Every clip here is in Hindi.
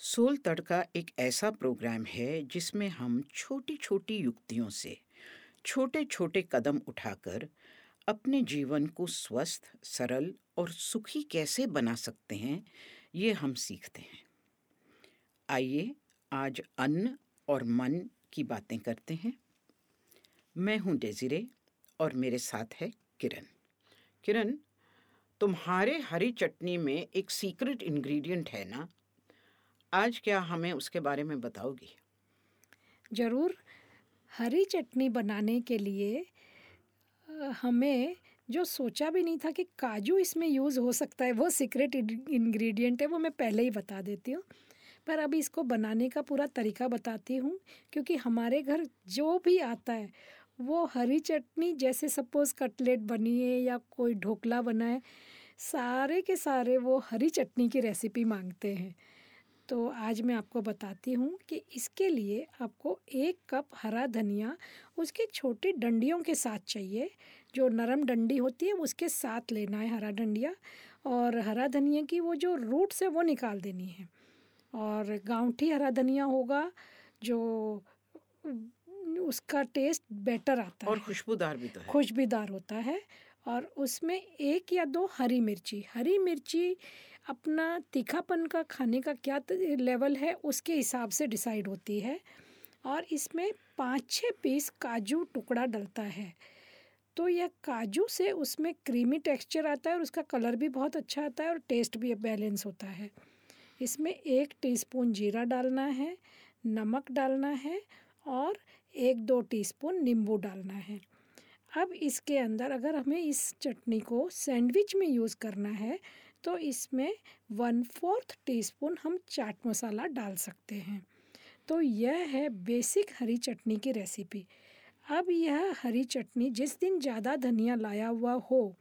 सोल तड़का एक ऐसा प्रोग्राम है जिसमें हम छोटी छोटी युक्तियों से छोटे छोटे कदम उठाकर अपने जीवन को स्वस्थ, सरल और सुखी कैसे बना सकते हैं, ये हम सीखते हैं। आइए आज अन्न और मन की बातें करते हैं। मैं हूँ डेजिरे और मेरे साथ है किरण। किरण, तुम्हारे हरी चटनी में एक सीक्रेट इंग्रेडिएंट है ना? आज क्या हमें उसके बारे में बताओगी? ज़रूर। हरी चटनी बनाने के लिए हमें जो सोचा भी नहीं था कि काजू इसमें यूज़ हो सकता है, वो सीक्रेट इंग्रेडिएंट है, वो मैं पहले ही बता देती हूँ। पर अभी इसको बनाने का पूरा तरीका बताती हूँ, क्योंकि हमारे घर जो भी आता है, वो हरी चटनी जैसे सपोज़ कटलेट बनी है या कोई ढोकला बना है, सारे के सारे वो हरी चटनी की रेसिपी मांगते हैं। तो आज मैं आपको बताती हूँ कि इसके लिए आपको एक कप हरा धनिया उसके छोटी डंडियों के साथ चाहिए। जो नरम डंडी होती है उसके साथ लेना है हरा डंडिया और हरा धनिया की वो जो रूट्स है वो निकाल देनी है। और गांठी हरा धनिया होगा जो उसका टेस्ट बेटर आता और है। और खुशबूदार भी तो है। खुशबूदार होता है। और उसमें एक या दो हरी मिर्ची। हरी मिर्ची अपना तीखापन का खाने का क्या लेवल है, उसके हिसाब से डिसाइड होती है और इसमें पाँच छः पीस काजू टुकड़ा डलता है। तो यह काजू से उसमें क्रीमी टेक्सचर आता है और उसका कलर भी बहुत अच्छा आता है और टेस्ट भी बैलेंस होता है। इसमें एक टीस्पून जीरा डालना है, नमक डालना है और एक दो टीस्पून नींबू डालना है। अब इसके अंदर अगर हमें इस चटनी को सैंडविच में यूज़ करना है तो इसमें वन फोर्थ टीस्पून हम चाट मसाला डाल सकते हैं। तो यह है बेसिक हरी चटनी की रेसिपी। अब यह हरी चटनी जिस दिन ज़्यादा धनिया लाया हुआ हो,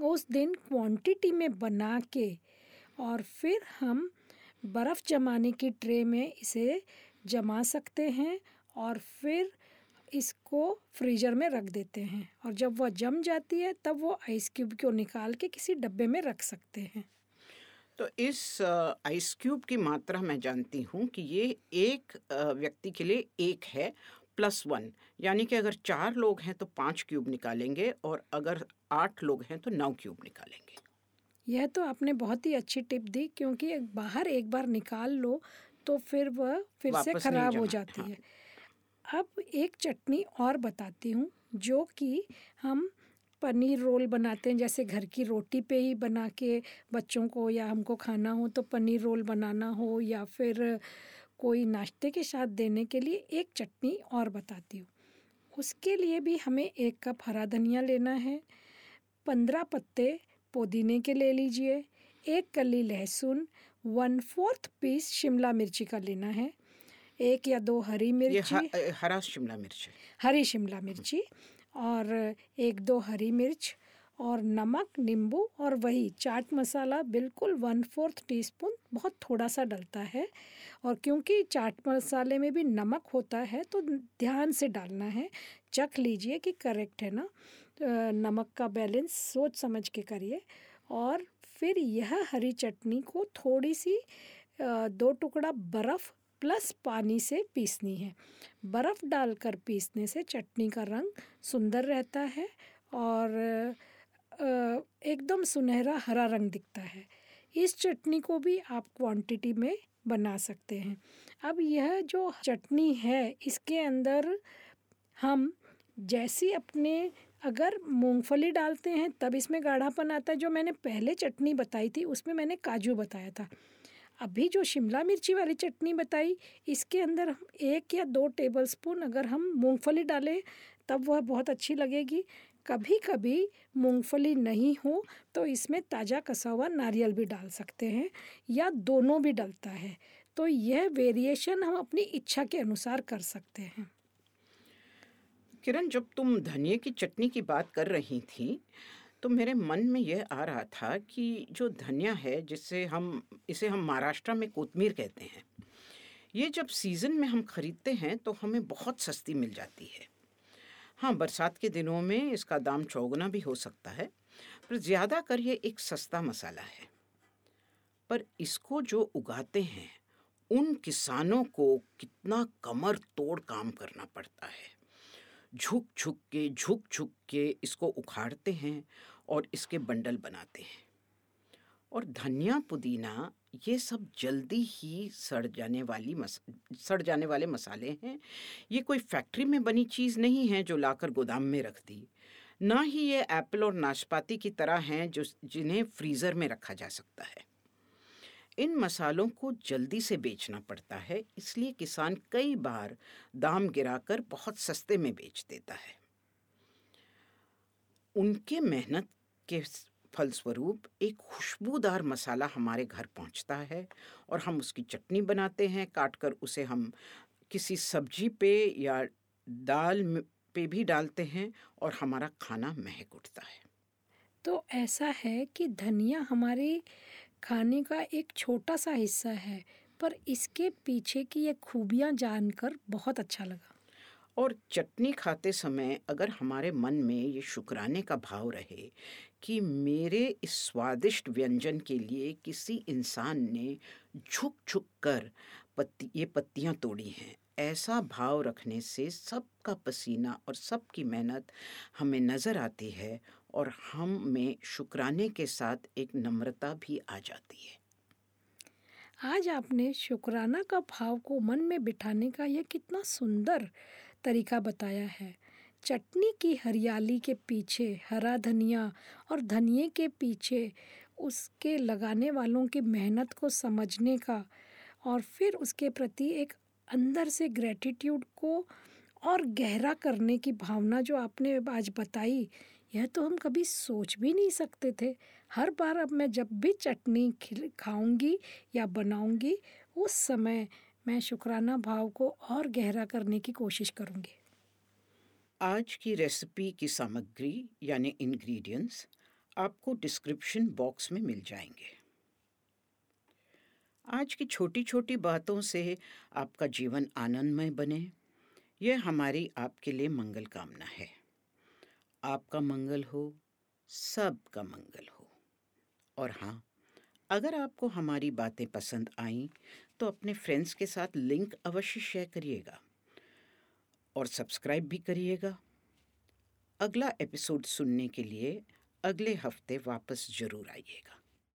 उस दिन क्वांटिटी में बना के और फिर हम बर्फ़ जमाने की ट्रे में इसे जमा सकते हैं और फिर इसको फ्रीज़र में रख देते हैं और जब वह जम जाती है तब वो आइस क्यूब को निकाल के किसी डब्बे में रख सकते हैं। तो इस आइस क्यूब की मात्रा मैं जानती हूँ कि ये एक व्यक्ति के लिए एक है प्लस वन यानी कि अगर चार लोग हैं तो पाँच क्यूब निकालेंगे और अगर आठ लोग हैं तो नौ क्यूब निकालेंगे। यह तो आपने बहुत ही अच्छी टिप दी क्योंकि बाहर एक बार निकाल लो तो फिर वह फिर से खराब हो जाती हाँ। है। अब एक चटनी और बताती हूँ, जो कि हम पनीर रोल बनाते हैं, जैसे घर की रोटी पे ही बना के बच्चों को या हमको खाना हो तो पनीर रोल बनाना हो या फिर कोई नाश्ते के साथ देने के लिए एक चटनी और बताती हूँ। उसके लिए भी हमें एक कप हरा धनिया लेना है, पंद्रह पत्ते पुदीने के ले लीजिए, एक कली लहसुन वन फोर्थ पीस शिमला मिर्ची का लेना है एक या दो हरी मिर्ची हरा शिमला मिर्च हरी शिमला मिर्ची और एक दो हरी मिर्च और नमक नींबू और वही चाट मसाला बिल्कुल वन फोर्थ टीस्पून बहुत थोड़ा सा डलता है। और क्योंकि चाट मसाले में भी नमक होता है तो ध्यान से डालना है। चख लीजिए कि करेक्ट है ना? नमक का बैलेंस सोच समझ के करिए। और फिर यह हरी चटनी को थोड़ी सी दो टुकड़ा बर्फ़ प्लस पानी से पीसनी है। बर्फ़ डालकर पीसने से चटनी का रंग सुंदर रहता है और एकदम सुनहरा हरा रंग दिखता है। इस चटनी को भी आप क्वांटिटी में बना सकते हैं। अब यह जो चटनी है, इसके अंदर हम जैसी अपने अगर मूंगफली डालते हैं, तब इसमें गाढ़ापन आता है। जो मैंने पहले चटनी बताई थी, उसमें मैंने काजू बताया था। अभी जो शिमला मिर्ची वाली चटनी बताई, इसके अंदर हम एक या दो टेबलस्पून अगर हम मूंगफली डालें, तब वह बहुत अच्छी लगेगी। कभी कभी मूंगफली नहीं हो तो इसमें ताज़ा कसा हुआ नारियल भी डाल सकते हैं, या दोनों भी डलता है। तो यह वेरिएशन हम अपनी इच्छा के अनुसार कर सकते हैं। किरण, जब तुम धनिया की चटनी की बात कर रही थी तो मेरे मन में यह आ रहा था कि जो धनिया है जिससे हम, इसे हम महाराष्ट्र में कोतमीर कहते हैं, ये जब सीज़न में हम ख़रीदते हैं तो हमें बहुत सस्ती मिल जाती है। हाँ बरसात के दिनों में इसका दाम चौगुना भी हो सकता है, पर ज़्यादा कर ये एक सस्ता मसाला है। पर इसको जो उगाते हैं, उन किसानों को कितना कमर तोड़ काम करना पड़ता है। झुक झुक के झुक झुक के इसको उखाड़ते हैं और इसके बंडल बनाते हैं। और धनिया, पुदीना, ये सब जल्दी ही सड़ जाने वाली मस, सड़ जाने वाले मसाले हैं। ये कोई फैक्ट्री में बनी चीज़ नहीं है जो लाकर गोदाम में रख दी। ना ही ये एप्पल और नाशपाती की तरह हैं जो जिन्हें फ्रीज़र में रखा जा सकता है। इन मसालों को जल्दी से बेचना पड़ता है, इसलिए किसान कई बार दाम गिराकर बहुत सस्ते में बेच देता है। उनके मेहनत के फलस्वरूप एक खुशबूदार मसाला हमारे घर पहुँचता है और हम उसकी चटनी बनाते हैं, काटकर उसे हम किसी सब्ज़ी पे या दाल पे भी डालते हैं और हमारा खाना महक उठता है। तो ऐसा है कि धनिया हमारे खाने का एक छोटा सा हिस्सा है, पर इसके पीछे की ये खूबियाँ जानकर बहुत अच्छा लगा। और चटनी खाते समय अगर हमारे मन में ये शुक्राने का भाव रहे कि मेरे इस स्वादिष्ट व्यंजन के लिए किसी इंसान ने झुक झुक कर पत्ती, ये पत्तियाँ तोड़ी हैं, ऐसा भाव रखने से सबका पसीना और सबकी मेहनत हमें नज़र आती है और हम में शुक्राने के साथ एक नम्रता भी आ जाती है। आज आपने शुक्राना का भाव को मन में बिठाने का यह कितना सुंदर तरीका बताया है। चटनी की हरियाली के पीछे, हरा धनिया और धनिए के पीछे, उसके लगाने वालों की मेहनत को समझने का और फिर उसके प्रति एक अंदर से ग्रेटिट्यूड को और गहरा करने की भावना जो आपने आज बताई, यह तो हम कभी सोच भी नहीं सकते थे। हर बार अब मैं जब भी चटनी खाऊँगी या बनाऊँगी, उस समय मैं शुक्राना भाव को और गहरा करने की कोशिश करूँगी। आज की रेसिपी की सामग्री यानी इंग्रेडिएंट्स आपको डिस्क्रिप्शन बॉक्स में मिल जाएँगे। आज की छोटी छोटी बातों से आपका जीवन आनंदमय बने। यह हमारी आपके लिए मंगल कामना है। आपका मंगल हो, सबका मंगल हो। और हाँ अगर आपको हमारी बातें पसंद आईं तो अपने फ्रेंड्स के साथ लिंक अवश्य शेयर करिएगा और सब्सक्राइब भी करिएगा। अगला एपिसोड सुनने के लिए अगले हफ़्ते वापस ज़रूर आइएगा।